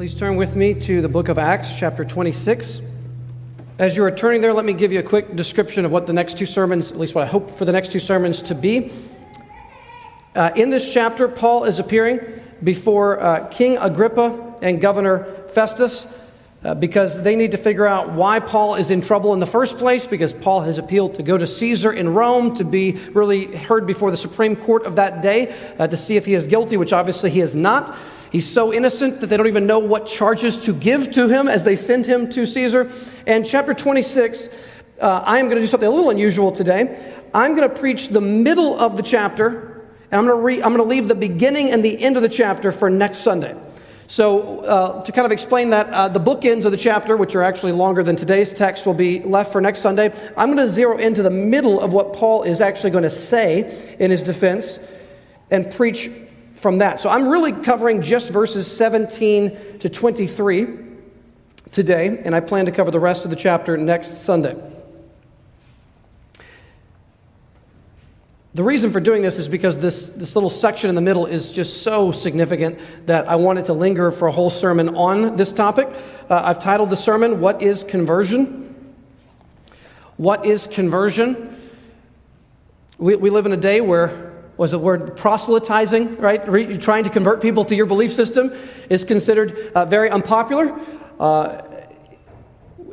Please turn with me to the book of Acts, chapter 26. As you are turning there, let me give you a quick description of what the next two sermons, at least what I hope for the next two sermons to be. Uh, in this chapter, Paul is appearing before uh, King Agrippa and Governor Festus uh, because they need to figure out why Paul is in trouble in the first place, because Paul has appealed to go to Caesar in Rome to be really heard before the Supreme Court of that day uh, to see if he is guilty, which obviously he is not. He's so innocent that they don't even know what charges to give to him as they send him to Caesar. And chapter 26, uh, I am going to do something a little unusual today. I'm going to preach the middle of the chapter, and I'm going to, re- I'm going to leave the beginning and the end of the chapter for next Sunday. So, uh, to kind of explain that, uh, the bookends of the chapter, which are actually longer than today's text, will be left for next Sunday. I'm going to zero into the middle of what Paul is actually going to say in his defense and preach from that. So I'm really covering just verses 17 to 23 today, and I plan to cover the rest of the chapter next Sunday. The reason for doing this is because this, this little section in the middle is just so significant that I wanted to linger for a whole sermon on this topic. Uh, I've titled the sermon, What is Conversion? What is conversion? We, we live in a day where was the word proselytizing, right? Re- trying to convert people to your belief system is considered uh, very unpopular. Uh,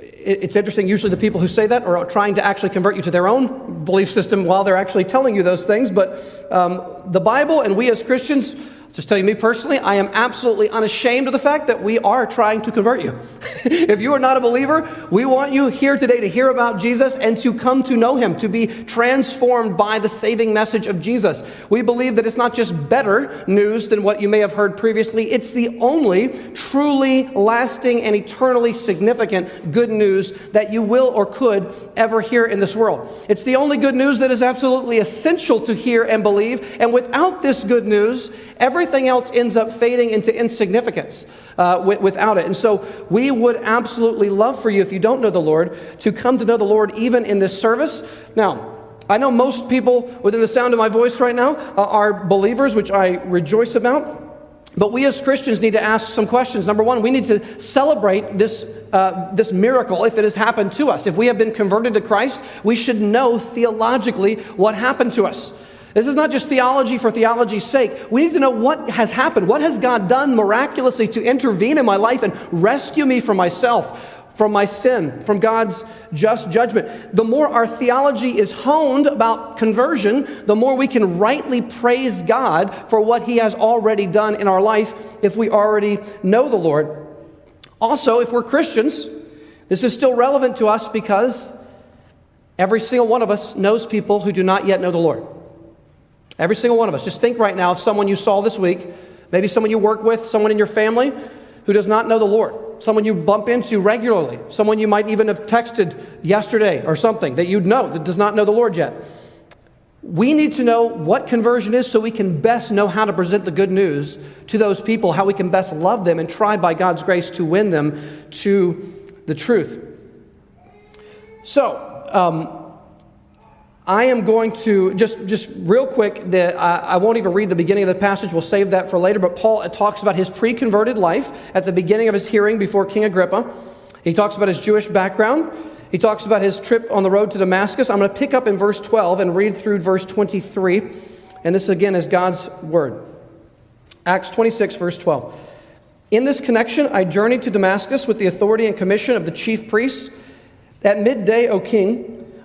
it, it's interesting, usually the people who say that are trying to actually convert you to their own belief system while they're actually telling you those things. But um, the Bible and we as Christians just tell you, me personally, I am absolutely unashamed of the fact that we are trying to convert you. if you are not a believer, we want you here today to hear about Jesus and to come to know him, to be transformed by the saving message of Jesus. We believe that it's not just better news than what you may have heard previously, it's the only truly lasting and eternally significant good news that you will or could ever hear in this world. It's the only good news that is absolutely essential to hear and believe. And without this good news, everything else ends up fading into insignificance uh, without it. And so we would absolutely love for you, if you don't know the Lord, to come to know the Lord even in this service. Now, I know most people within the sound of my voice right now uh, are believers, which I rejoice about. But we as Christians need to ask some questions. Number one, we need to celebrate this, uh, this miracle if it has happened to us. If we have been converted to Christ, we should know theologically what happened to us. This is not just theology for theology's sake. We need to know what has happened. What has God done miraculously to intervene in my life and rescue me from myself, from my sin, from God's just judgment? The more our theology is honed about conversion, the more we can rightly praise God for what He has already done in our life if we already know the Lord. Also, if we're Christians, this is still relevant to us because every single one of us knows people who do not yet know the Lord. Every single one of us. Just think right now of someone you saw this week, maybe someone you work with, someone in your family who does not know the Lord, someone you bump into regularly, someone you might even have texted yesterday or something that you'd know that does not know the Lord yet. We need to know what conversion is so we can best know how to present the good news to those people, how we can best love them and try by God's grace to win them to the truth. So, um, I am going to just, just real quick, I, I, won't even read the beginning of the passage, we'll save that for later. But Paul uh, talks about his pre converted life at the beginning of his hearing before King Agrippa. He talks about his Jewish background. He talks about his trip on the road to Damascus. I'm going to pick up in verse 12 and read through verse 23. And this again is God's word. Acts 26, verse 12. In this connection, I journeyed to Damascus with the authority and commission of the chief priests. At midday, O king,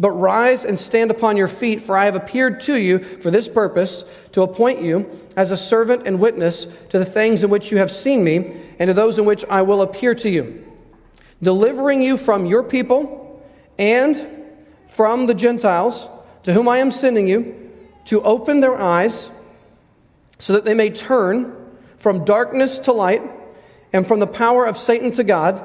But rise and stand upon your feet, for I have appeared to you for this purpose, to appoint you as a servant and witness to the things in which you have seen me, and to those in which I will appear to you, delivering you from your people and from the Gentiles, to whom I am sending you, to open their eyes, so that they may turn from darkness to light, and from the power of Satan to God,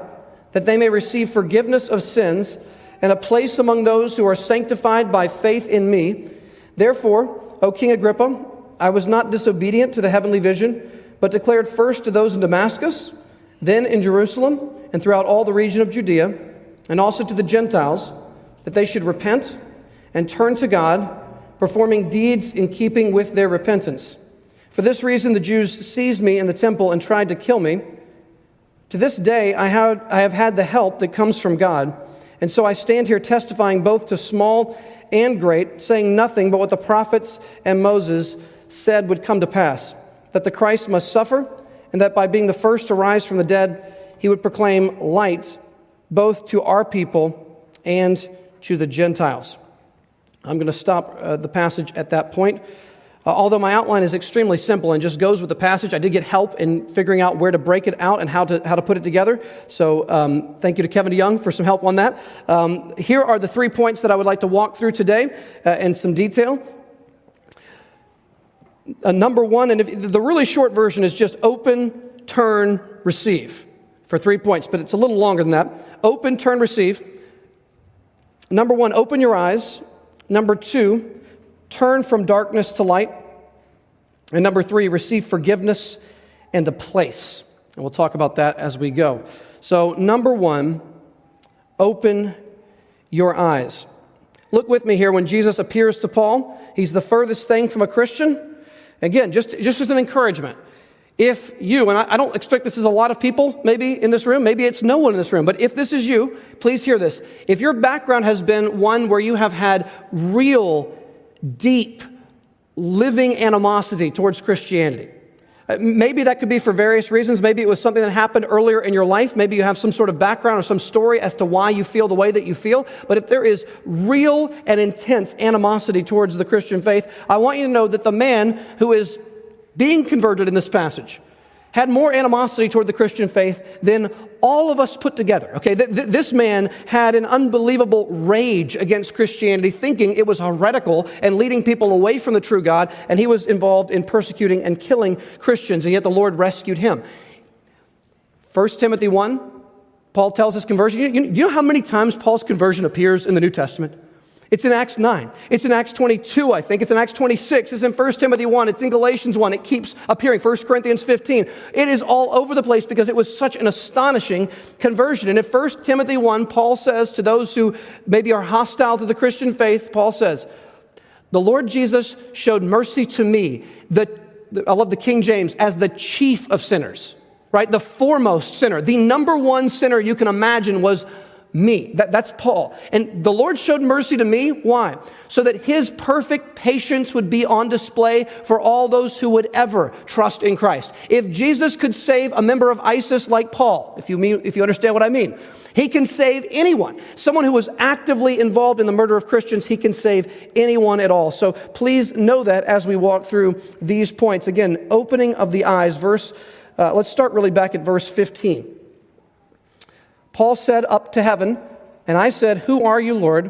that they may receive forgiveness of sins and a place among those who are sanctified by faith in me. Therefore, O King Agrippa, I was not disobedient to the heavenly vision, but declared first to those in Damascus, then in Jerusalem, and throughout all the region of Judea, and also to the Gentiles, that they should repent and turn to God, performing deeds in keeping with their repentance. For this reason, the Jews seized me in the temple and tried to kill me. To this day, I have, had the help that comes from God. And so I stand here testifying both to small and great, saying nothing but what the prophets and Moses said would come to pass that the Christ must suffer, and that by being the first to rise from the dead, he would proclaim light both to our people and to the Gentiles. I'm going to stop uh, the passage at that point. Uh, although my outline is extremely simple and just goes with the passage, I did get help in figuring out where to break it out and how to, how to put it together. So um, thank you to Kevin DeYoung for some help on that. Um, here are the three points that I would like to walk through today uh, in some detail. Uh, number one, and if, the really short version is just open, turn, receive for three points, but it's a little longer than that. Open, turn, receive. Number one, open your eyes. Number two, turn from darkness to light. And number three, receive forgiveness and a place. And we'll talk about that as we go. So, number one, open your eyes. Look with me here when Jesus appears to Paul. He's the furthest thing from a Christian. Again, just, just as an encouragement. If you, and I, I don't expect this is a lot of people maybe in this room, maybe it's no one in this room, but if this is you, please hear this. If your background has been one where you have had real deep, living animosity towards Christianity. Uh, maybe that could be for various reasons. Maybe it was something that happened earlier in your life. Maybe you have some sort of background or some story as to why you feel the way that you feel. But if there is real and intense animosity towards the Christian faith, I want you to know that the man who is being converted in this passage had more animosity toward the Christian faith than all of us put together. Okay, th- th- this man had an unbelievable rage against Christianity, thinking it was heretical and leading people away from the true God, and he was involved in persecuting and killing Christians, and yet the Lord rescued him. 1 Timothy 1, Paul tells his conversion. You, you, you know how many times Paul's conversion appears in the New Testament? It's in Acts 9. It's in Acts 22, I think. It's in Acts 26. It's in 1 Timothy 1. It's in Galatians 1. It keeps appearing. 1 Corinthians 15. It is all over the place because it was such an astonishing conversion. And in 1 Timothy 1, Paul says to those who maybe are hostile to the Christian faith, Paul says, The Lord Jesus showed mercy to me, the, I love the King James, as the chief of sinners, right? The foremost sinner. The number one sinner you can imagine was me. That, that's Paul. And the Lord showed mercy to me. Why? So that his perfect patience would be on display for all those who would ever trust in Christ. If Jesus could save a member of ISIS like Paul, if you, mean, if you understand what I mean, he can save anyone. Someone who was actively involved in the murder of Christians, he can save anyone at all. So please know that as we walk through these points. Again, opening of the eyes, verse, uh, let's start really back at verse 15. Paul said, Up to heaven. And I said, Who are you, Lord?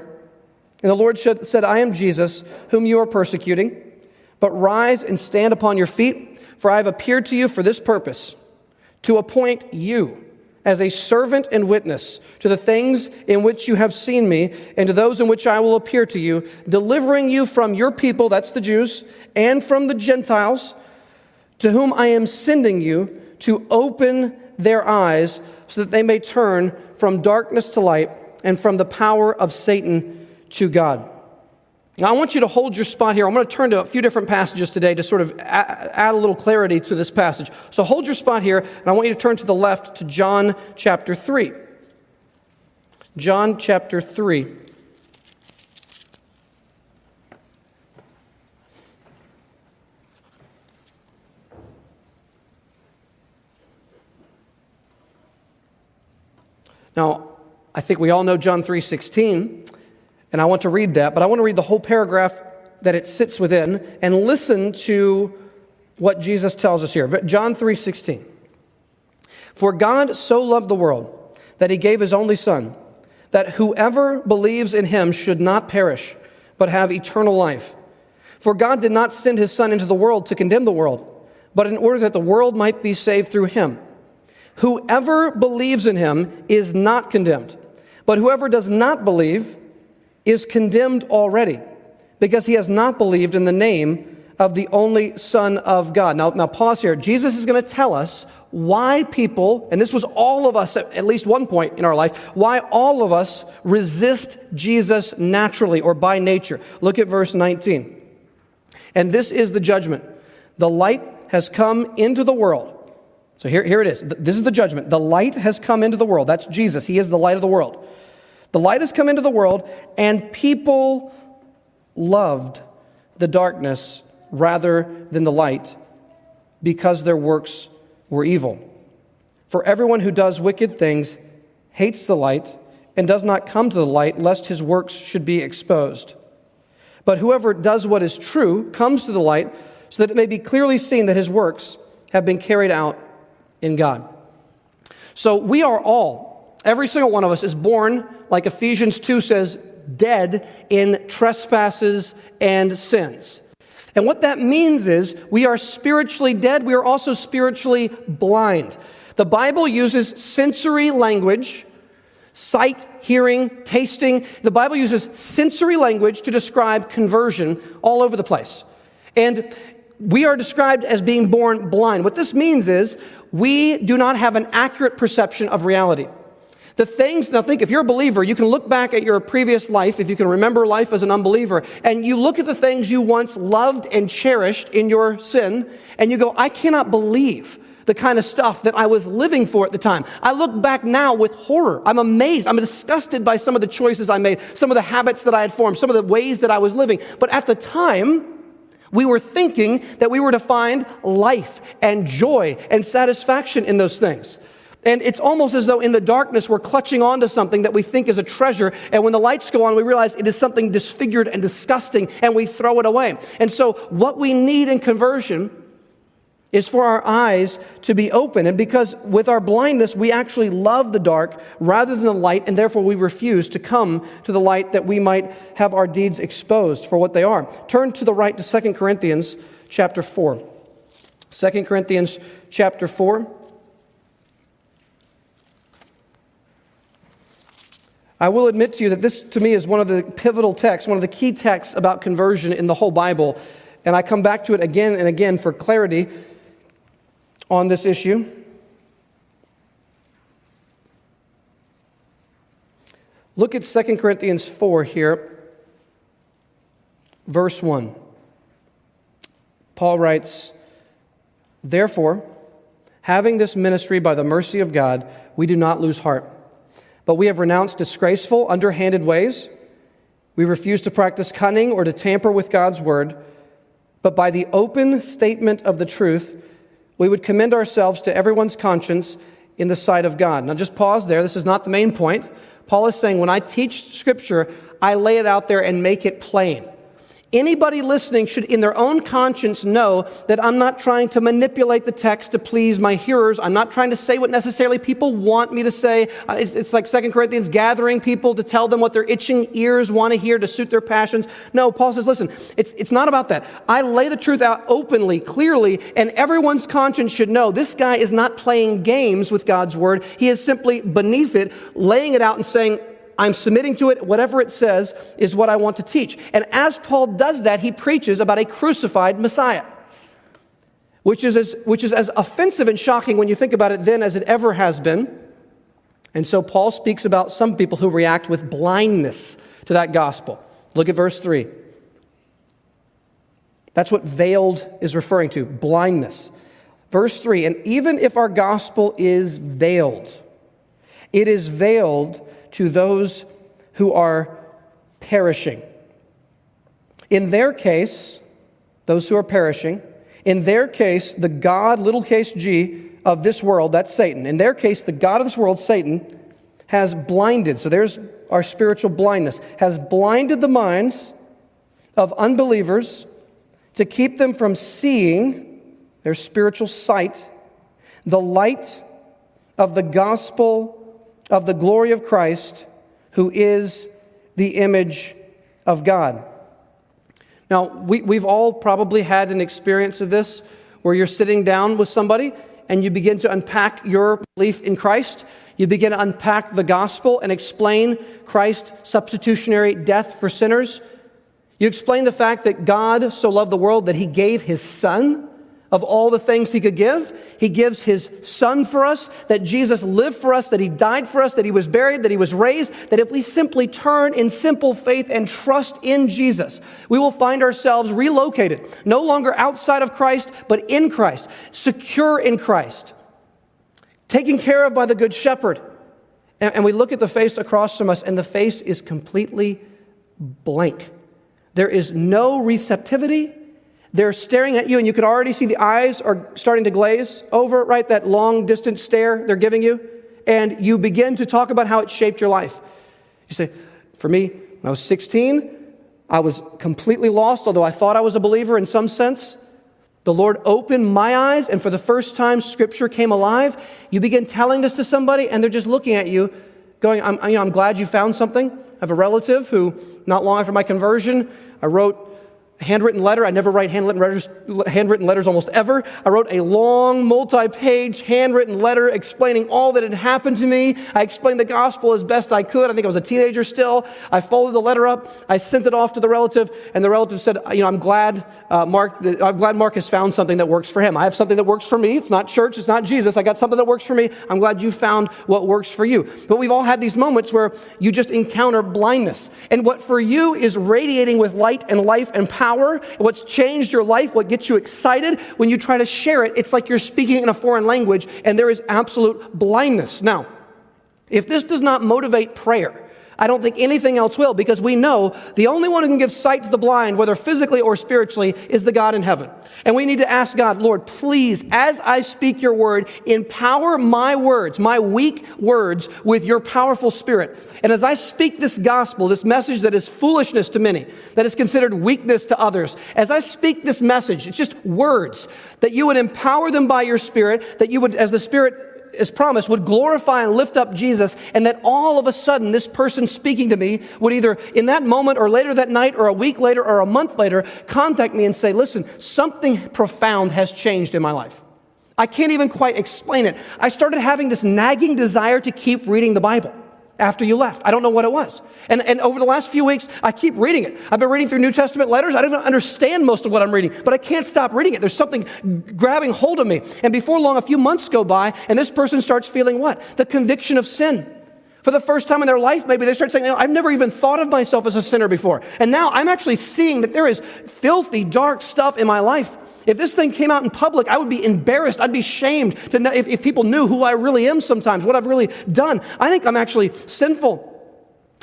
And the Lord said, I am Jesus, whom you are persecuting. But rise and stand upon your feet, for I have appeared to you for this purpose, to appoint you as a servant and witness to the things in which you have seen me, and to those in which I will appear to you, delivering you from your people, that's the Jews, and from the Gentiles, to whom I am sending you to open their eyes so that they may turn from darkness to light and from the power of Satan to God. Now, I want you to hold your spot here. I'm going to turn to a few different passages today to sort of add a little clarity to this passage. So hold your spot here, and I want you to turn to the left to John chapter 3. John chapter 3. Now, I think we all know John 3:16, and I want to read that, but I want to read the whole paragraph that it sits within and listen to what Jesus tells us here. John 3:16. For God so loved the world that he gave his only son that whoever believes in him should not perish but have eternal life. For God did not send his son into the world to condemn the world, but in order that the world might be saved through him. Whoever believes in him is not condemned, but whoever does not believe is condemned already, because he has not believed in the name of the only Son of God. Now, now pause here. Jesus is going to tell us why people, and this was all of us at, at least one point in our life, why all of us resist Jesus naturally or by nature. Look at verse 19. And this is the judgment. The light has come into the world. So here, here it is. This is the judgment. The light has come into the world. That's Jesus. He is the light of the world. The light has come into the world, and people loved the darkness rather than the light because their works were evil. For everyone who does wicked things hates the light and does not come to the light, lest his works should be exposed. But whoever does what is true comes to the light, so that it may be clearly seen that his works have been carried out in God. So we are all, every single one of us is born, like Ephesians 2 says, dead in trespasses and sins. And what that means is we are spiritually dead, we are also spiritually blind. The Bible uses sensory language, sight, hearing, tasting. The Bible uses sensory language to describe conversion all over the place. And we are described as being born blind. What this means is we do not have an accurate perception of reality. The things, now think, if you're a believer, you can look back at your previous life, if you can remember life as an unbeliever, and you look at the things you once loved and cherished in your sin, and you go, I cannot believe the kind of stuff that I was living for at the time. I look back now with horror. I'm amazed. I'm disgusted by some of the choices I made, some of the habits that I had formed, some of the ways that I was living. But at the time, we were thinking that we were to find life and joy and satisfaction in those things. And it's almost as though in the darkness we're clutching onto something that we think is a treasure. And when the lights go on, we realize it is something disfigured and disgusting and we throw it away. And so, what we need in conversion is for our eyes to be open. And because with our blindness, we actually love the dark rather than the light, and therefore we refuse to come to the light that we might have our deeds exposed for what they are. Turn to the right to 2 Corinthians chapter 4. 2 Corinthians chapter 4. I will admit to you that this, to me, is one of the pivotal texts, one of the key texts about conversion in the whole Bible. And I come back to it again and again for clarity on this issue. Look at 2 Corinthians 4 here, verse 1. Paul writes, Therefore, having this ministry by the mercy of God, we do not lose heart but we have renounced disgraceful, underhanded ways. We refuse to practice cunning or to tamper with God's word. But by the open statement of the truth, we would commend ourselves to everyone's conscience in the sight of God. Now, just pause there. This is not the main point. Paul is saying, when I teach Scripture, I lay it out there and make it plain. Anybody listening should, in their own conscience, know that I'm not trying to manipulate the text to please my hearers. I'm not trying to say what necessarily people want me to say. Uh, it's, it's like Second Corinthians gathering people to tell them what their itching ears want to hear to suit their passions. No, Paul says, listen, it's, it's not about that. I lay the truth out openly, clearly, and everyone's conscience should know this guy is not playing games with God's word. He is simply beneath it, laying it out and saying, I'm submitting to it. Whatever it says is what I want to teach. And as Paul does that, he preaches about a crucified Messiah, which is as, which is as offensive and shocking when you think about it then as it ever has been. And so Paul speaks about some people who react with blindness to that gospel. Look at verse 3. That's what veiled is referring to blindness. Verse 3 And even if our gospel is veiled, it is veiled to those who are perishing. In their case, those who are perishing, in their case, the God, little case g, of this world, that's Satan. In their case, the God of this world, Satan, has blinded. So there's our spiritual blindness, has blinded the minds of unbelievers to keep them from seeing their spiritual sight, the light of the gospel of the glory of Christ, who is the image of God. Now, we, we've all probably had an experience of this where you're sitting down with somebody and you begin to unpack your belief in Christ. You begin to unpack the gospel and explain Christ's substitutionary death for sinners. You explain the fact that God so loved the world that he gave his son of all the things he could give. He gives his son for us, that Jesus lived for us, that he died for us, that he was buried, that he was raised, that if we simply turn in simple faith and trust in Jesus, we will find ourselves relocated, no longer outside of Christ, but in Christ, secure in Christ, taken care of by the good shepherd. And, we look at the face across from us, and the face is completely blank. There is no receptivity they're staring at you, and you can already see the eyes are starting to glaze over, right? That long distance stare they're giving you. And you begin to talk about how it shaped your life. You say, For me, when I was 16, I was completely lost, although I thought I was a believer in some sense. The Lord opened my eyes, and for the first time, Scripture came alive. You begin telling this to somebody, and they're just looking at you, going, I'm, you know, I'm glad you found something. I have a relative who, not long after my conversion, I wrote handwritten letter. I never write handwritten letters, handwritten letters almost ever. I wrote a long, multi page handwritten letter explaining all that had happened to me. I explained the gospel as best I could. I think I was a teenager still. I folded the letter up. I sent it off to the relative, and the relative said, You know, I'm glad, uh, Mark, I'm glad Mark has found something that works for him. I have something that works for me. It's not church, it's not Jesus. I got something that works for me. I'm glad you found what works for you. But we've all had these moments where you just encounter blindness. And what for you is radiating with light and life and power power, what's changed your life, what gets you excited, when you try to share it, it's like you're speaking in a foreign language and there is absolute blindness. Now, if this does not motivate prayer, I don't think anything else will because we know the only one who can give sight to the blind, whether physically or spiritually, is the God in heaven. And we need to ask God, Lord, please, as I speak your word, empower my words, my weak words, with your powerful spirit. And as I speak this gospel, this message that is foolishness to many, that is considered weakness to others, as I speak this message, it's just words, that you would empower them by your spirit, that you would, as the spirit as promised, would glorify and lift up Jesus, and that all of a sudden this person speaking to me would either in that moment or later that night or a week later or a month later contact me and say, Listen, something profound has changed in my life. I can't even quite explain it. I started having this nagging desire to keep reading the Bible after you left. I don't know what it was. And, and over the last few weeks, I keep reading it. I've been reading through New Testament letters. I don't understand most of what I'm reading, but I can't stop reading it. There's something grabbing hold of me. And before long, a few months go by, and this person starts feeling what? The conviction of sin. For the first time in their life, maybe they start saying, I've never even thought of myself as a sinner before. And now I'm actually seeing that there is filthy, dark stuff in my life. If this thing came out in public, I would be embarrassed. I'd be shamed to know if, if people knew who I really am sometimes, what I've really done. I think I'm actually sinful.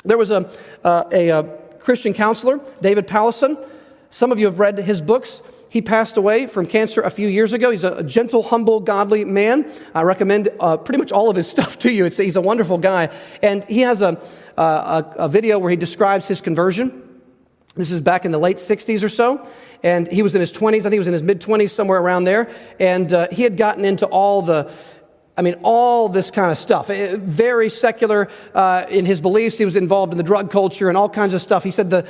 There was a, uh, a, a, Christian counselor, David Powlison. Some of you have read his books. He passed away from cancer a few years ago. He's a gentle, humble, godly man. I recommend uh, pretty much all of his stuff to you. It's, he's a wonderful guy. And he has a, a, a video where he describes his conversion. This is back in the late 60s or so. And he was in his 20s. I think he was in his mid 20s, somewhere around there. And uh, he had gotten into all the, I mean, all this kind of stuff. Eh, very secular uh, in his beliefs. He was involved in the drug culture and all kinds of stuff. He said, the,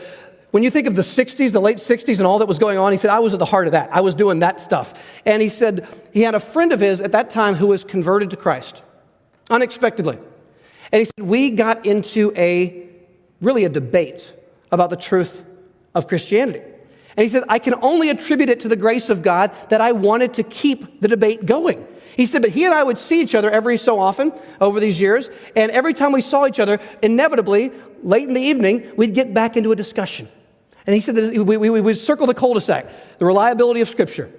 when you think of the 60s, the late 60s, and all that was going on, he said, I was at the heart of that. I was doing that stuff. And he said, he had a friend of his at that time who was converted to Christ unexpectedly. And he said, we got into a really a debate about the truth of Christianity. And he said, I can only attribute it to the grace of God that I wanted to keep the debate going. He said, but he and I would see each other every so often over these years, and every time we saw each other, inevitably, late in the evening, we'd get back into a discussion. And he said we, we, we would circle the cul-de-sac, the reliability of Scripture,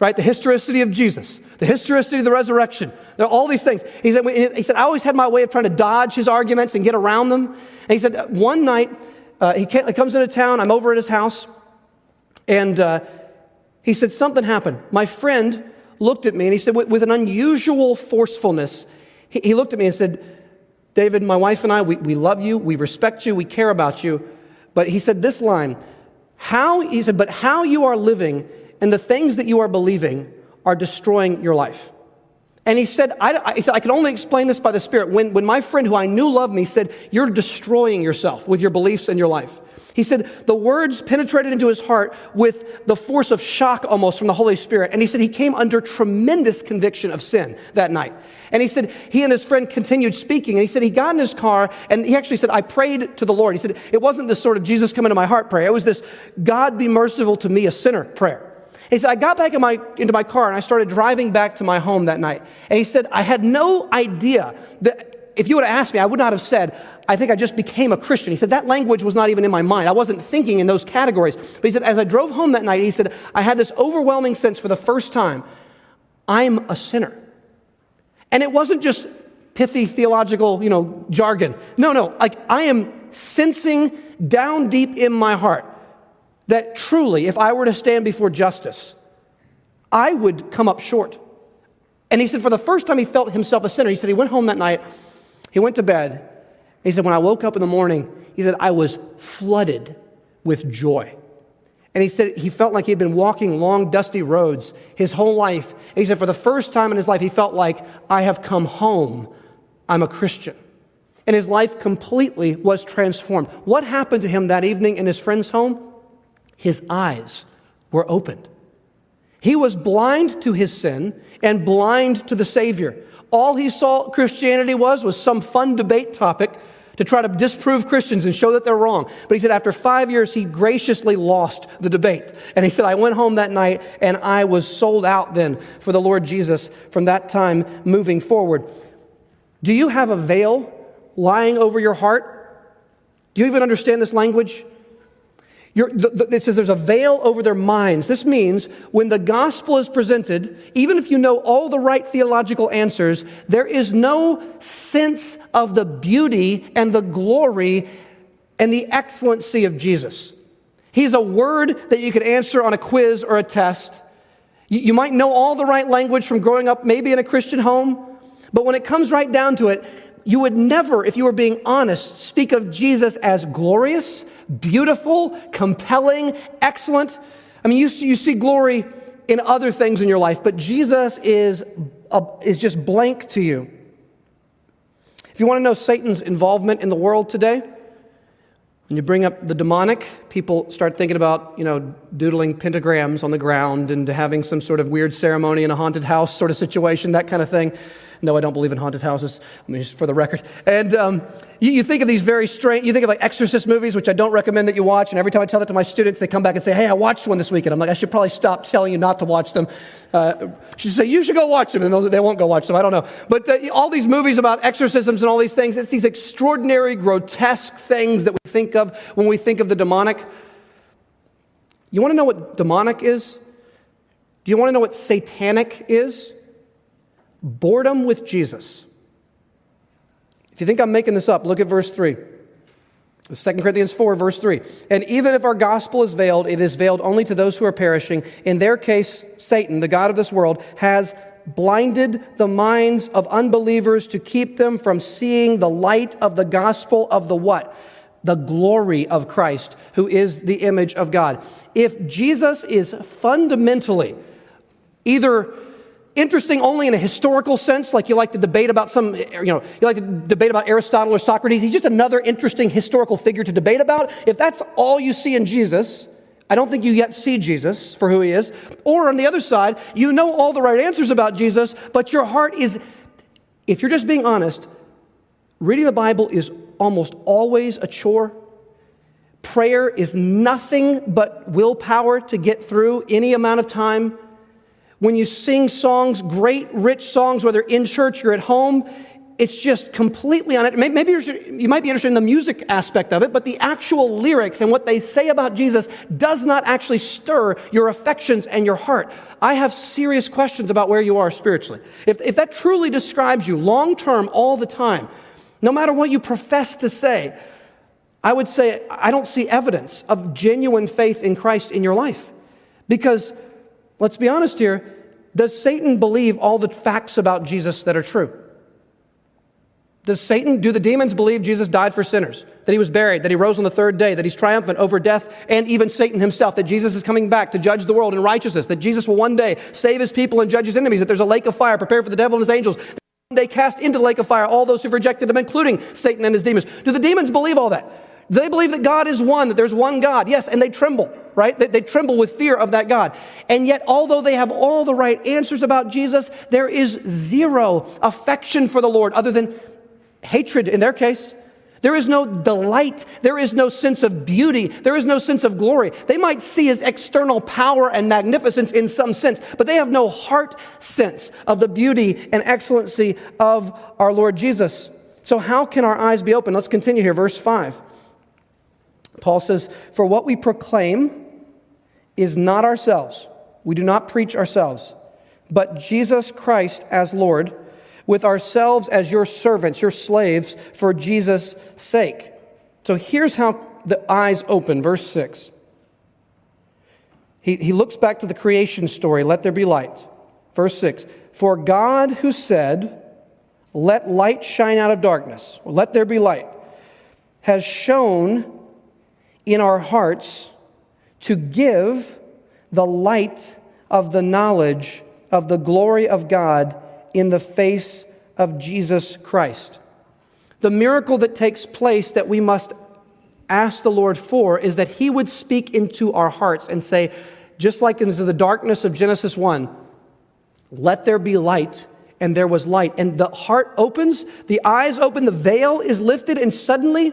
right? The historicity of Jesus, the historicity of the resurrection, all these things. He said, he said, I always had my way of trying to dodge his arguments and get around them. And he said, one night, uh, he, he comes into town, I'm over at his house, and uh, he said, Something happened. My friend looked at me and he said, with, with an unusual forcefulness, he, he, looked at me and said, David, my wife and I, we, we love you, we respect you, we care about you. But he said this line, how, he said, but how you are living and the things that you are believing are destroying your life. And he said, I, he said, I can only explain this by the Spirit. When, when my friend who I knew loved me said, You're destroying yourself with your beliefs and your life. He said the words penetrated into his heart with the force of shock almost from the Holy Spirit. And he said he came under tremendous conviction of sin that night. And he said he and his friend continued speaking. And he said he got in his car and he actually said, I prayed to the Lord. He said it wasn't this sort of Jesus come into my heart prayer. It was this God be merciful to me, a sinner prayer. He said, I got back in my, into my car and I started driving back to my home that night. And he said, I had no idea that if you would have asked me, I would not have said, I think I just became a Christian. He said, that language was not even in my mind. I wasn't thinking in those categories. But he said, as I drove home that night, he said, I had this overwhelming sense for the first time I'm a sinner. And it wasn't just pithy theological, you know, jargon. No, no, like I am sensing down deep in my heart that truly, if I were to stand before justice, I would come up short. And he said, for the first time, he felt himself a sinner. He said, he went home that night, he went to bed. He said, when I woke up in the morning, he said, I was flooded with joy. And he said he felt like he had been walking long, dusty roads his whole life. And he said, for the first time in his life, he felt like, I have come home. I'm a Christian. And his life completely was transformed. What happened to him that evening in his friend's home? His eyes were opened. He was blind to his sin and blind to the Savior. All he saw Christianity was was some fun debate topic to try to disprove Christians and show that they're wrong. But he said after five years, he graciously lost the debate. And he said, I went home that night and I was sold out then for the Lord Jesus from that time moving forward. Do you have a veil lying over your heart? Do you even understand this language? The, it says there's a veil over their minds. This means when the gospel is presented, even if you know all the right theological answers, there is no sense of the beauty and the glory and the excellency of Jesus. He's a word that you could answer on a quiz or a test. You, you might know all the right language from growing up, maybe in a Christian home, but when it comes right down to it, you would never, if you were being honest, speak of Jesus as glorious beautiful, compelling, excellent. I mean, you see, you see glory in other things in your life, but Jesus is, a, is just blank to you. If you want to know Satan's involvement in the world today, when you bring up the demonic, people start thinking about, you know, doodling pentagrams on the ground and having some sort of weird ceremony in a haunted house sort of situation, that kind of thing. No, I don't believe in haunted houses, I mean, just for the record. And um, you, you, think of these very strange, you think of like exorcist movies, which I don't recommend that you watch. And every time I tell that to my students, they come back and say, hey, I watched one this weekend. I'm like, I should probably stop telling you not to watch them. Uh, she say, you should go watch them. And they won't go watch them. I don't know. But uh, all these movies about exorcisms and all these things, it's these extraordinary, grotesque things that we think of when we think of the demonic. You want to know what demonic is? Do you want to know what satanic is? Boredom with Jesus. If you think I'm making this up, look at verse 3. 2 Corinthians 4, verse 3. And even if our gospel is veiled, it is veiled only to those who are perishing. In their case, Satan, the God of this world, has blinded the minds of unbelievers to keep them from seeing the light of the gospel of the what? The glory of Christ, who is the image of God. If Jesus is fundamentally either interesting only in a historical sense, like you like to debate about some, you know, you like to debate about Aristotle or Socrates. He's just another interesting historical figure to debate about. If that's all you see in Jesus, I don't think you yet see Jesus for who he is. Or on the other side, you know all the right answers about Jesus, but your heart is, if you're just being honest, reading the Bible is almost always a chore. Prayer is nothing but willpower to get through any amount of time when you sing songs, great, rich songs, whether in church or at home, it's just completely on it. Maybe you might be interested in the music aspect of it, but the actual lyrics and what they say about Jesus does not actually stir your affections and your heart. I have serious questions about where you are spiritually. If, if that truly describes you long term, all the time, no matter what you profess to say, I would say I don't see evidence of genuine faith in Christ in your life. Because, let's be honest here, does Satan believe all the facts about Jesus that are true? Does Satan, do the demons believe Jesus died for sinners? That he was buried, that he rose on the third day, that he's triumphant over death and even Satan himself, that Jesus is coming back to judge the world in righteousness, that Jesus will one day save his people and judge his enemies, that there's a lake of fire prepared for the devil and his angels, that one day cast into the lake of fire all those who've rejected him, including Satan and his demons. Do the demons believe all that? Do they believe that God is one, that there's one God? Yes, and they tremble, right? They, they, tremble with fear of that God. And yet, although they have all the right answers about Jesus, there is zero affection for the Lord other than hatred in their case. There is no delight. There is no sense of beauty. There is no sense of glory. They might see his external power and magnificence in some sense, but they have no heart sense of the beauty and excellency of our Lord Jesus. So, how can our eyes be open? Let's continue here, verse 5. Paul says, For what we proclaim is not ourselves. We do not preach ourselves, but Jesus Christ as Lord, with ourselves as your servants, your slaves, for Jesus' sake. So here's how the eyes open, verse 6. He, he looks back to the creation story, let there be light. Verse 6 For God who said, Let light shine out of darkness, or let there be light, has shown in our hearts to give the light of the knowledge of the glory of God in the face of Jesus Christ. The miracle that takes place that we must ask the Lord for is that He would speak into our hearts and say, just like into the darkness of Genesis 1, let there be light, and there was light. And the heart opens, the eyes open, the veil is lifted, and suddenly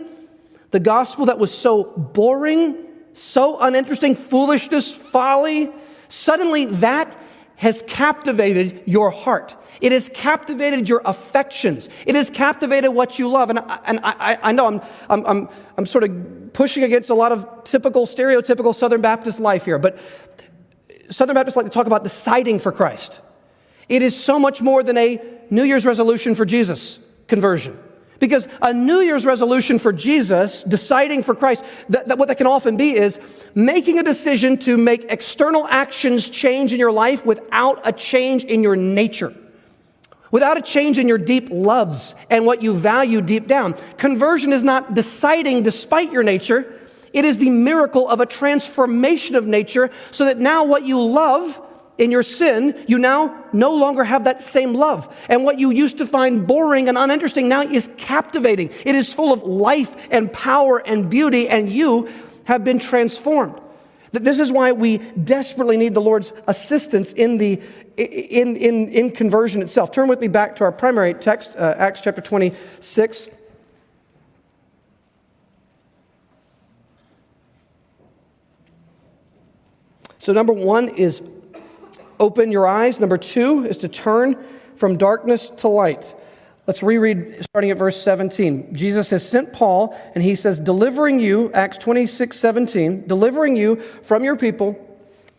the gospel that was so boring, so uninteresting, foolishness, folly, suddenly that has captivated your heart. It has captivated your affections. It has captivated what you love. And I, and I, I know I'm, I'm, I'm, I'm sort of pushing against a lot of typical, stereotypical Southern Baptist life here, but Southern Baptists like to talk about deciding for Christ. It is so much more than a New Year's resolution for Jesus conversion. Because a New Year's resolution for Jesus, deciding for Christ, that, that what that can often be is making a decision to make external actions change in your life without a change in your nature without a change in your deep loves and what you value deep down. Conversion is not deciding despite your nature, it is the miracle of a transformation of nature so that now what you love in your sin, you now no longer have that same love. And what you used to find boring and uninteresting now is captivating. It is full of life and power and beauty, and you have been transformed. This is why we desperately need the Lord's assistance in the in, in, in conversion itself. Turn with me back to our primary text, uh, Acts chapter 26. So, number one is open your eyes. Number two is to turn from darkness to light. Let's reread starting at verse 17. Jesus has sent Paul, and he says, delivering you, Acts 26, 17, delivering you from your people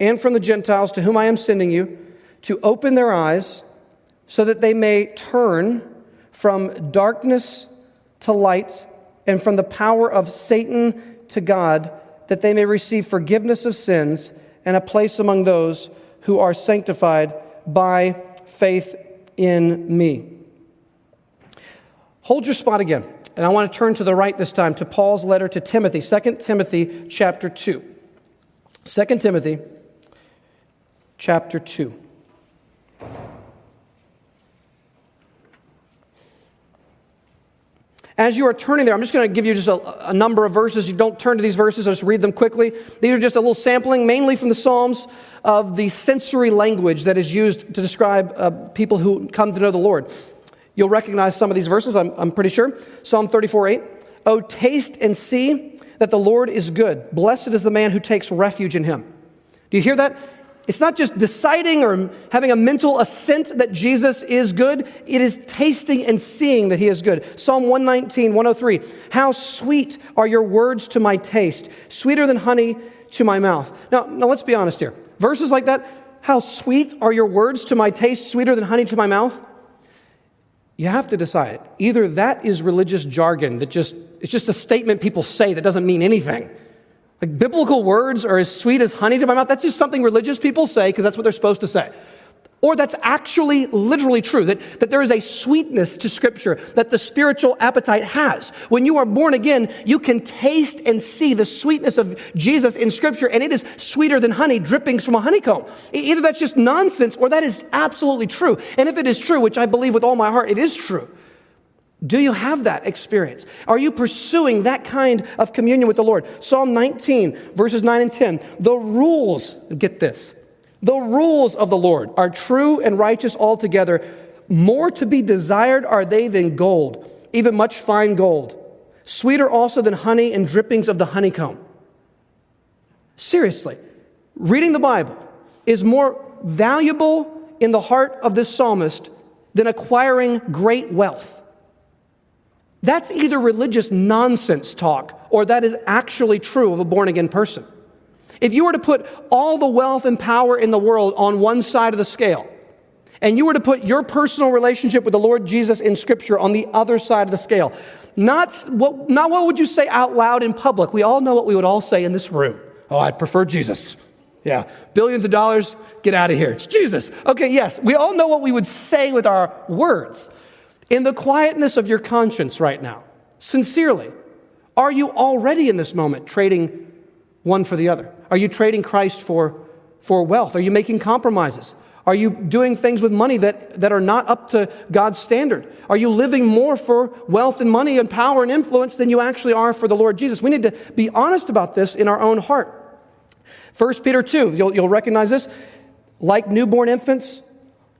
and from the Gentiles to whom I am sending you, to open their eyes so that they may turn from darkness to light and from the power of Satan to God, that they may receive forgiveness of sins and a place among those who are sanctified by faith in me. Hold your spot again. And I want to turn to the right this time to Paul's letter to Timothy, 2 Timothy chapter 2. 2 Timothy chapter 2. As you are turning there, I'm just going to give you just a, a, number of verses. You don't turn to these verses, I'll just read them quickly. These are just a little sampling, mainly from the Psalms, of the sensory language that is used to describe uh, people who come to know the Lord. You'll recognize some of these verses, I'm, I'm pretty sure. Psalm 34 8. Oh, taste and see that the Lord is good. Blessed is the man who takes refuge in him. Do you hear that? It's not just deciding or having a mental assent that Jesus is good, it is tasting and seeing that he is good. Psalm 119, 103. How sweet are your words to my taste, sweeter than honey to my mouth. Now, now let's be honest here. Verses like that, how sweet are your words to my taste, sweeter than honey to my mouth? You have to decide. Either that is religious jargon that just, it's just a statement people say that doesn't mean anything. Like biblical words are as sweet as honey to my mouth. That's just something religious people say because that's what they're supposed to say. Or that's actually literally true, that, that there is a sweetness to Scripture that the spiritual appetite has. When you are born again, you can taste and see the sweetness of Jesus in Scripture, and it is sweeter than honey drippings from a honeycomb. Either that's just nonsense or that is absolutely true. And if it is true, which I believe with all my heart, it is true, Do you have that experience? Are you pursuing that kind of communion with the Lord? Psalm 19, verses 9 and 10. The rules, get this, the rules of the Lord are true and righteous altogether. More to be desired are they than gold, even much fine gold. Sweeter also than honey and drippings of the honeycomb. Seriously, reading the Bible is more valuable in the heart of this psalmist than acquiring great wealth. That's either religious nonsense talk or that is actually true of a born again person. If you were to put all the wealth and power in the world on one side of the scale, and you were to put your personal relationship with the Lord Jesus in Scripture on the other side of the scale, not what, not what would you say out loud in public. We all know what we would all say in this room. Oh, I prefer Jesus. Yeah, billions of dollars, get out of here. It's Jesus. Okay, yes, we all know what we would say with our words. In the quietness of your conscience right now, sincerely, are you already in this moment trading one for the other? Are you trading Christ for, for wealth? Are you making compromises? Are you doing things with money that, that are not up to God's standard? Are you living more for wealth and money and power and influence than you actually are for the Lord Jesus? We need to be honest about this in our own heart. 1 Peter 2, you'll, you'll recognize this. Like newborn infants,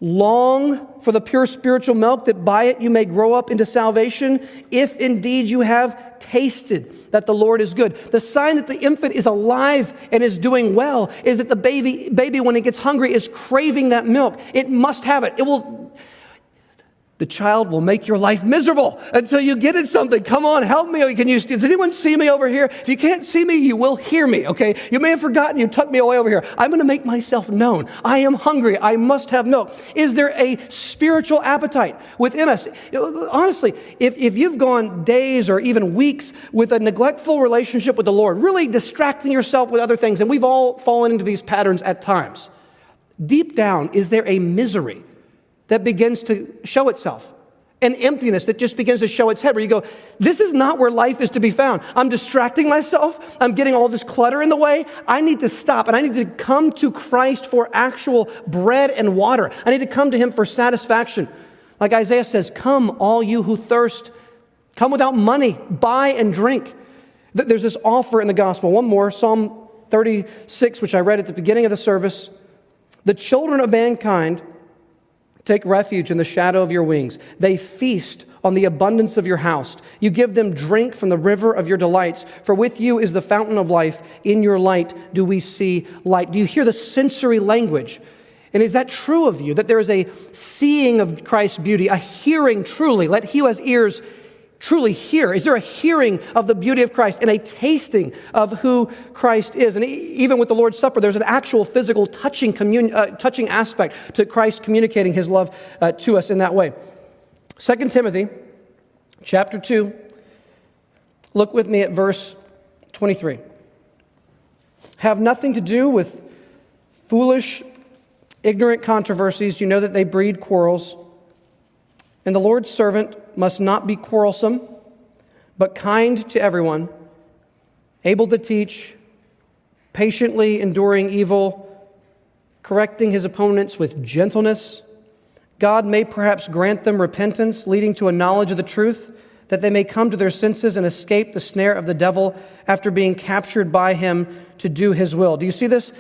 long for the pure spiritual milk that by it you may grow up into salvation, if indeed you have tasted that the Lord is good. The sign that the infant is alive and is doing well is that the baby, baby when it gets hungry, is craving that milk. It must have it. It will, the child will make your life miserable until you get it something. Come on, help me. Can you, does anyone see me over here? If you can't see me, you will hear me, okay? You may have forgotten you tucked me away over here. I'm going to make myself known. I am hungry. I must have milk. Is there a spiritual appetite within us? Honestly, if, if you've gone days or even weeks with a neglectful relationship with the Lord, really distracting yourself with other things, and we've all fallen into these patterns at times, deep down, is there a misery? That begins to show itself. An emptiness that just begins to show its head, where you go, This is not where life is to be found. I'm distracting myself. I'm getting all this clutter in the way. I need to stop and I need to come to Christ for actual bread and water. I need to come to Him for satisfaction. Like Isaiah says, Come, all you who thirst, come without money, buy and drink. There's this offer in the gospel. One more, Psalm 36, which I read at the beginning of the service. The children of mankind Take refuge in the shadow of your wings. They feast on the abundance of your house. You give them drink from the river of your delights. For with you is the fountain of life. In your light do we see light. Do you hear the sensory language? And is that true of you? That there is a seeing of Christ's beauty, a hearing truly? Let he who has ears truly hear? Is there a hearing of the beauty of Christ and a tasting of who Christ is? And even with the Lord's Supper, there's an actual physical touching, uh, touching aspect to Christ communicating his love uh, to us in that way. 2 Timothy chapter 2, look with me at verse 23. Have nothing to do with foolish, ignorant controversies. You know that they breed quarrels. And the Lord's servant must not be quarrelsome, but kind to everyone, able to teach, patiently enduring evil, correcting his opponents with gentleness. God may perhaps grant them repentance, leading to a knowledge of the truth, that they may come to their senses and escape the snare of the devil after being captured by him to do his will. Do you see this?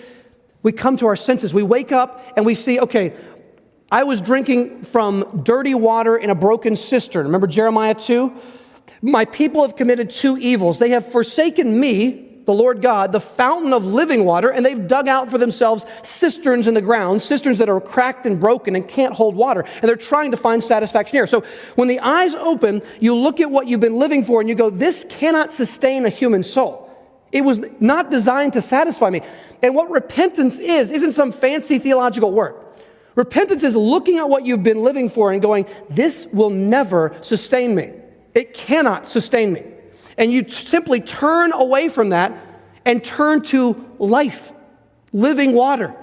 We come to our senses. We wake up and we see, okay, I was drinking from dirty water in a broken cistern. Remember Jeremiah 2? My people have committed two evils. They have forsaken me, the Lord God, the fountain of living water, and they've dug out for themselves cisterns in the ground, cisterns that are cracked and broken and can't hold water. And they're trying to find satisfaction here. So when the eyes open, you look at what you've been living for and you go, this cannot sustain a human soul. It was not designed to satisfy me. And what repentance is, isn't some fancy theological word. Repentance is looking at what you've been living for and going, This will never sustain me. It cannot sustain me. And you simply turn away from that and turn to life, living water.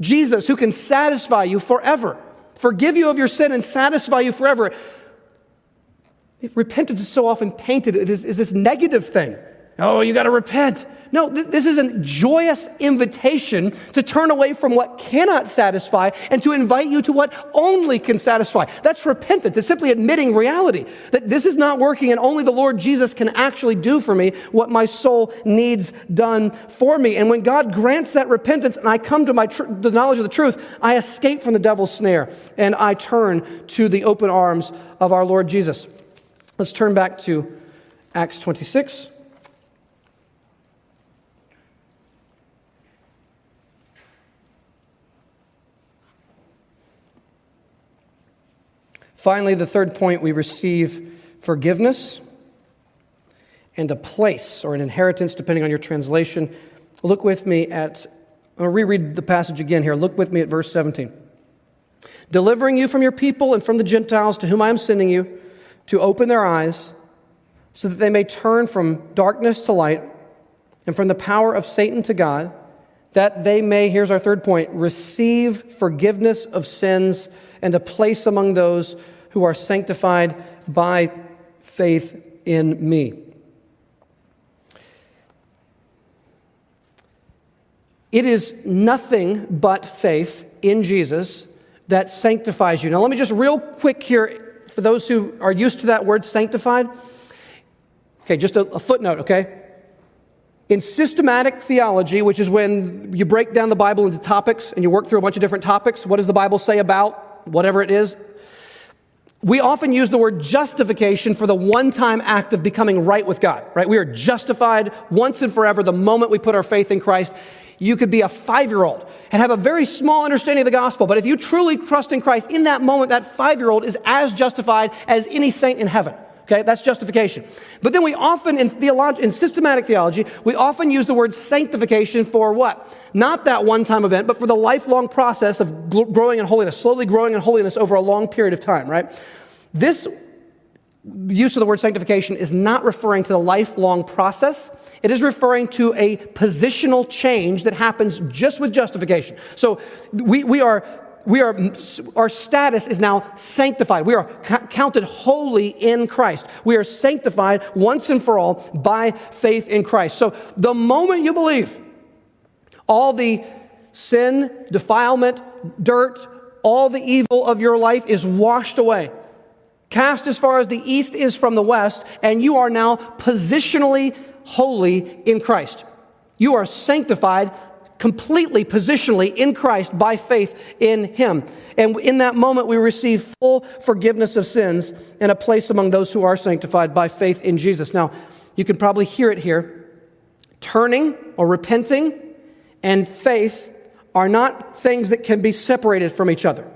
Jesus, who can satisfy you forever, forgive you of your sin and satisfy you forever. Repentance is so often painted as this negative thing. Oh, you got to repent. No, th- this is a joyous invitation to turn away from what cannot satisfy and to invite you to what only can satisfy. That's repentance. It's simply admitting reality that this is not working and only the Lord Jesus can actually do for me what my soul needs done for me. And when God grants that repentance and I come to my tr- the knowledge of the truth, I escape from the devil's snare and I turn to the open arms of our Lord Jesus. Let's turn back to Acts 26. Finally, the third point we receive forgiveness and a place or an inheritance, depending on your translation. Look with me at, I'll reread the passage again here. Look with me at verse 17. Delivering you from your people and from the Gentiles to whom I am sending you, to open their eyes, so that they may turn from darkness to light and from the power of Satan to God, that they may, here's our third point, receive forgiveness of sins and a place among those who are sanctified by faith in me. It is nothing but faith in Jesus that sanctifies you. Now, let me just real quick here, for those who are used to that word sanctified. Okay, just a, a footnote, okay? In systematic theology, which is when you break down the Bible into topics and you work through a bunch of different topics, what does the Bible say about whatever it is? We often use the word justification for the one time act of becoming right with God, right? We are justified once and forever the moment we put our faith in Christ. You could be a five year old and have a very small understanding of the gospel, but if you truly trust in Christ, in that moment, that five year old is as justified as any saint in heaven. Okay, that's justification. But then we often, in, theolog- in systematic theology, we often use the word sanctification for what? Not that one time event, but for the lifelong process of growing in holiness, slowly growing in holiness over a long period of time, right? This use of the word sanctification is not referring to the lifelong process. It is referring to a positional change that happens just with justification. So we, we are we are, our status is now sanctified. We are counted holy in Christ. We are sanctified once and for all by faith in Christ. So the moment you believe, all the sin, defilement, dirt, all the evil of your life is washed away, cast as far as the east is from the west, and you are now positionally holy in Christ. You are sanctified completely, positionally in Christ by faith in Him. And in that moment, we receive full forgiveness of sins and a place among those who are sanctified by faith in Jesus. Now, you can probably hear it here. Turning or repenting and faith are not things that can be separated from each other.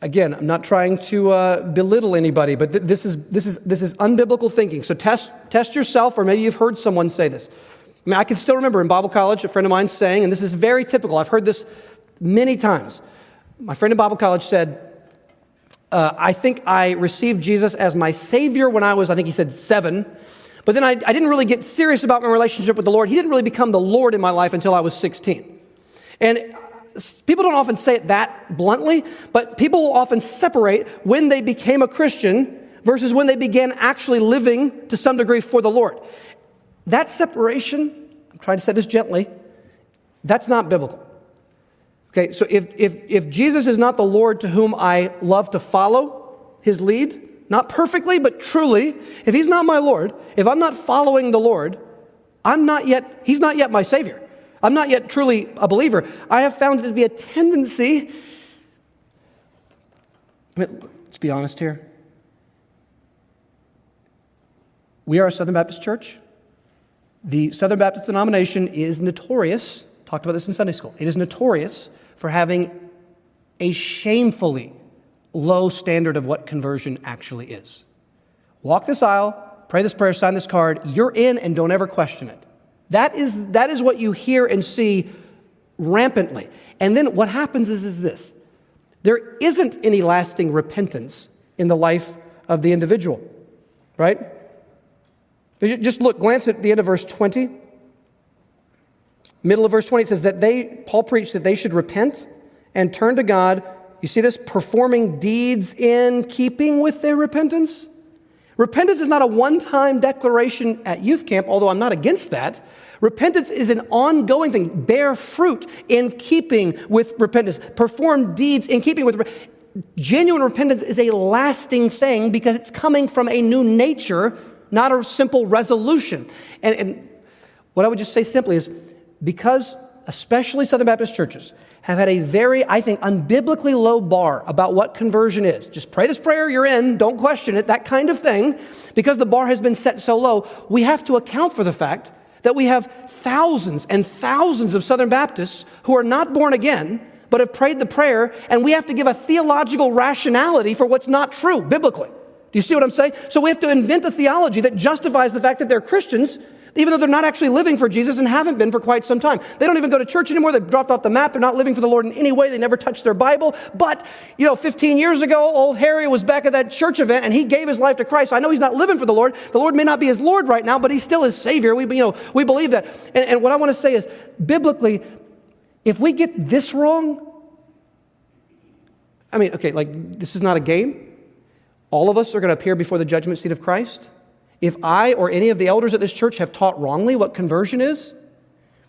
Again, I'm not trying to uh, belittle anybody, but th- this, is, this, is, this is unbiblical thinking. So test, test yourself, or maybe you've heard someone say this. I mean, I can still remember in Bible college a friend of mine saying, and this is very typical, I've heard this many times. My friend in Bible college said, uh, I think I received Jesus as my Savior when I was, I think he said seven. But then I, I didn't really get serious about my relationship with the Lord. He didn't really become the Lord in my life until I was 16. And people don't often say it that bluntly, but people often separate when they became a Christian versus when they began actually living to some degree for the Lord. That separation, I'm trying to say this gently, that's not biblical. Okay, so if, if, if Jesus is not the Lord to whom I love to follow his lead, not perfectly, but truly, if he's not my Lord, if I'm not following the Lord, I'm not yet, he's not yet my Savior. I'm not yet truly a believer. I have found it to be a tendency. I mean, let's be honest here. We are a Southern Baptist church. The Southern Baptist denomination is notorious, talked about this in Sunday school, it is notorious for having a shamefully low standard of what conversion actually is. Walk this aisle, pray this prayer, sign this card, you're in and don't ever question it. That is, that is what you hear and see rampantly. And then what happens is, is this there isn't any lasting repentance in the life of the individual, right? Just look, glance at the end of verse 20. Middle of verse 20, it says that they, Paul preached that they should repent and turn to God. You see this? Performing deeds in keeping with their repentance. Repentance is not a one time declaration at youth camp, although I'm not against that. Repentance is an ongoing thing. Bear fruit in keeping with repentance. Perform deeds in keeping with repentance. Genuine repentance is a lasting thing because it's coming from a new nature, not a simple resolution. And, and what I would just say simply is because, especially Southern Baptist churches, have had a very, I think, unbiblically low bar about what conversion is. Just pray this prayer, you're in, don't question it, that kind of thing. Because the bar has been set so low, we have to account for the fact that we have thousands and thousands of Southern Baptists who are not born again, but have prayed the prayer, and we have to give a theological rationality for what's not true biblically. Do you see what I'm saying? So we have to invent a theology that justifies the fact that they're Christians even though they're not actually living for Jesus and haven't been for quite some time. They don't even go to church anymore. They've dropped off the map. They're not living for the Lord in any way. They never touched their Bible. But, you know, 15 years ago, old Harry was back at that church event and he gave his life to Christ. I know he's not living for the Lord. The Lord may not be his Lord right now, but he's still his Savior. We, you know, we believe that. And, and what I want to say is, biblically, if we get this wrong, I mean, okay, like this is not a game. All of us are going to appear before the judgment seat of Christ. If I or any of the elders at this church have taught wrongly what conversion is,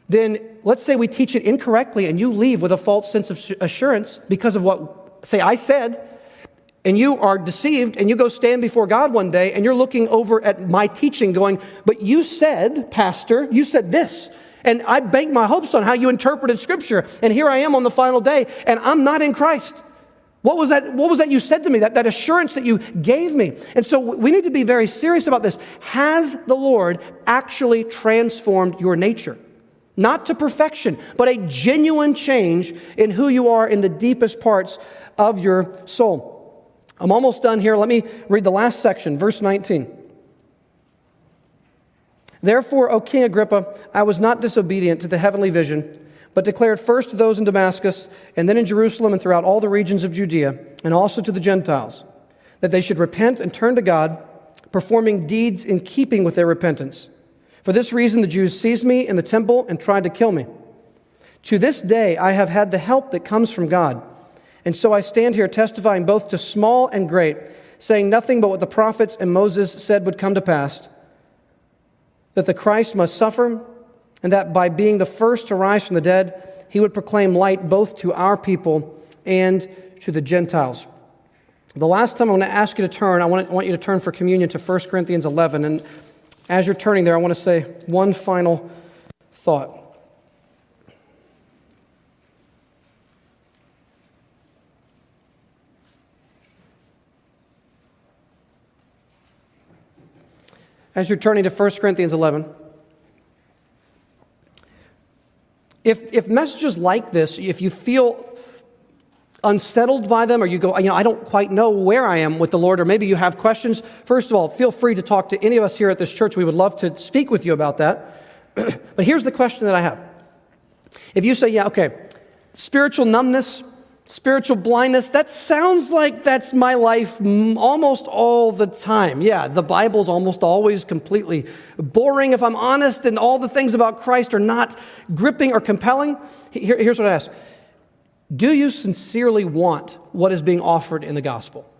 then let's say we teach it incorrectly and you leave with a false sense of assurance because of what, say, I said, and you are deceived and you go stand before God one day and you're looking over at my teaching going, but you said, Pastor, you said this. And I banked my hopes on how you interpreted Scripture. And here I am on the final day and I'm not in Christ. What was that, what was that you said to me, that, that assurance that you gave me? And so we need to be very serious about this. Has the Lord actually transformed your nature? Not to perfection, but a genuine change in who you are in the deepest parts of your soul. I'm almost done here. Let me read the last section, verse 19. Therefore, O King Agrippa, I was not disobedient to the heavenly vision but declared first to those in Damascus, and then in Jerusalem and throughout all the regions of Judea, and also to the Gentiles, that they should repent and turn to God, performing deeds in keeping with their repentance. For this reason, the Jews seized me in the temple and tried to kill me. To this day, I have had the help that comes from God. And so I stand here testifying both to small and great, saying nothing but what the prophets and Moses said would come to pass that the Christ must suffer and that by being the first to rise from the dead, he would proclaim light both to our people and to the Gentiles. The last time I want to ask you to turn, I want, want you to turn for communion to 1 Corinthians 11. And as you're turning there, I want to say one final thought. As you're turning to 1 Corinthians 11, If, if messages like this, if you feel unsettled by them or you go, you know, I don't quite know where I am with the Lord, or maybe you have questions, first of all, feel free to talk to any of us here at this church. We would love to speak with you about that. but here's the question that I have. If you say, yeah, okay, spiritual numbness, Spiritual blindness, that sounds like that's my life almost all the time. Yeah, the Bible's almost always completely boring, if I'm honest, and all the things about Christ are not gripping or compelling. Here, here's what I ask Do you sincerely want what is being offered in the gospel?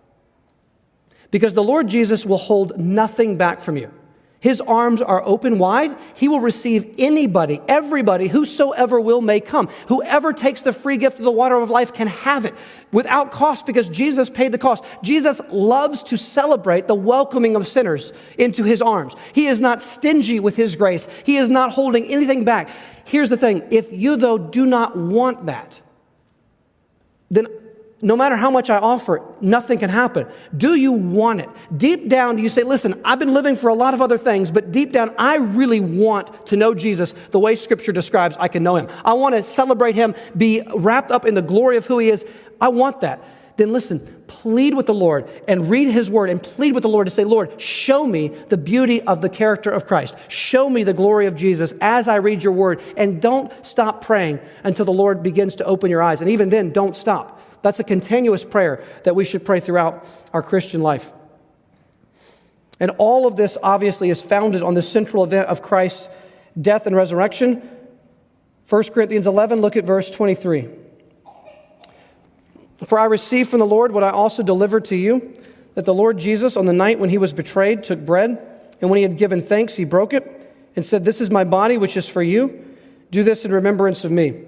Because the Lord Jesus will hold nothing back from you. His arms are open wide. He will receive anybody, everybody, whosoever will may come. Whoever takes the free gift of the water of life can have it without cost because Jesus paid the cost. Jesus loves to celebrate the welcoming of sinners into his arms. He is not stingy with his grace. He is not holding anything back. Here's the thing. If you though do not want that, then no matter how much I offer, nothing can happen. Do you want it? Deep down, do you say, listen, I've been living for a lot of other things, but deep down, I really want to know Jesus the way Scripture describes I can know him. I want to celebrate him, be wrapped up in the glory of who he is. I want that. Then listen, plead with the Lord and read his word and plead with the Lord to say, Lord, show me the beauty of the character of Christ. Show me the glory of Jesus as I read your word. And don't stop praying until the Lord begins to open your eyes. And even then, don't stop that's a continuous prayer that we should pray throughout our Christian life. And all of this obviously is founded on the central event of Christ's death and resurrection. 1 Corinthians 11, look at verse 23. For I received from the Lord what I also delivered to you that the Lord Jesus, on the night when he was betrayed, took bread, and when he had given thanks, he broke it and said, This is my body, which is for you. Do this in remembrance of me.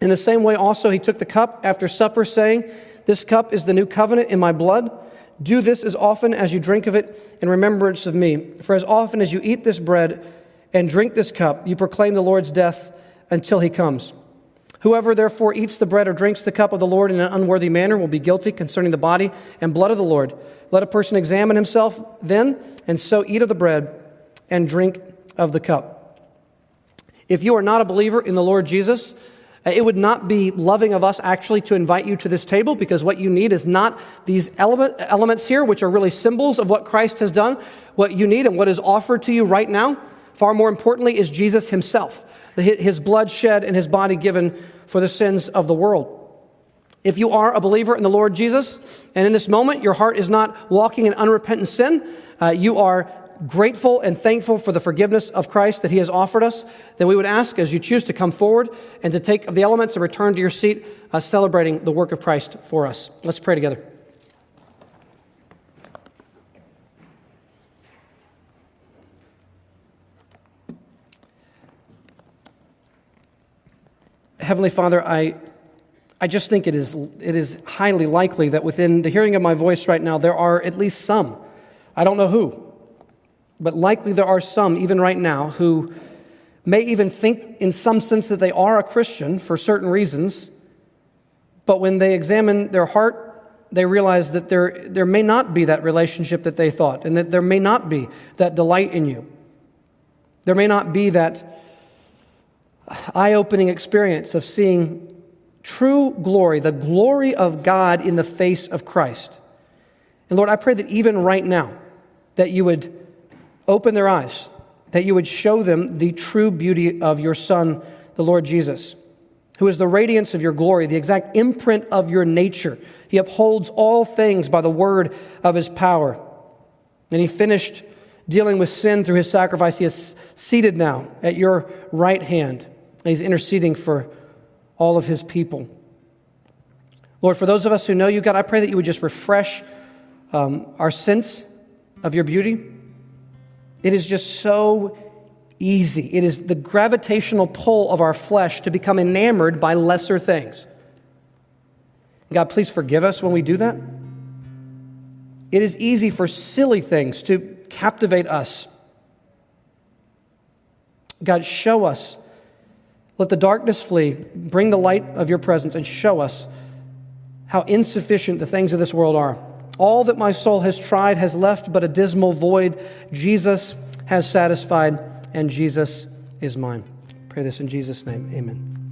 In the same way, also, he took the cup after supper, saying, This cup is the new covenant in my blood. Do this as often as you drink of it in remembrance of me. For as often as you eat this bread and drink this cup, you proclaim the Lord's death until he comes. Whoever therefore eats the bread or drinks the cup of the Lord in an unworthy manner will be guilty concerning the body and blood of the Lord. Let a person examine himself then, and so eat of the bread and drink of the cup. If you are not a believer in the Lord Jesus, it would not be loving of us actually to invite you to this table because what you need is not these element, elements here, which are really symbols of what Christ has done. What you need and what is offered to you right now, far more importantly, is Jesus himself, his blood shed and his body given for the sins of the world. If you are a believer in the Lord Jesus, and in this moment your heart is not walking in unrepentant sin, uh, you are grateful and thankful for the forgiveness of Christ that He has offered us, then we would ask as you choose to come forward and to take of the elements and return to your seat, uh, celebrating the work of Christ for us. Let's pray together. Heavenly Father, I, I just think it is, it is highly likely that within the hearing of my voice right now, there are at least some, I don't know who, but likely there are some, even right now, who may even think in some sense that they are a Christian for certain reasons, but when they examine their heart, they realize that there, there may not be that relationship that they thought, and that there may not be that delight in you. There may not be that eye opening experience of seeing true glory, the glory of God in the face of Christ. And Lord, I pray that even right now, that you would open their eyes, that you would show them the true beauty of your Son, the Lord Jesus, who is the radiance of your glory, the exact imprint of your nature. He upholds all things by the word of his power. And he finished dealing with sin through his sacrifice. He is seated now at your right hand, and he's interceding for all of his people. Lord, for those of us who know you, God, I pray that you would just refresh um, our sense of your beauty. It is just so easy. It is the gravitational pull of our flesh to become enamored by lesser things. God, please forgive us when we do that. It is easy for silly things to captivate us. God, show us. Let the darkness flee. Bring the light of your presence and show us how insufficient the things of this world are. All that my soul has tried has left but a dismal void. Jesus has satisfied, and Jesus is mine. Pray this in Jesus' name. Amen.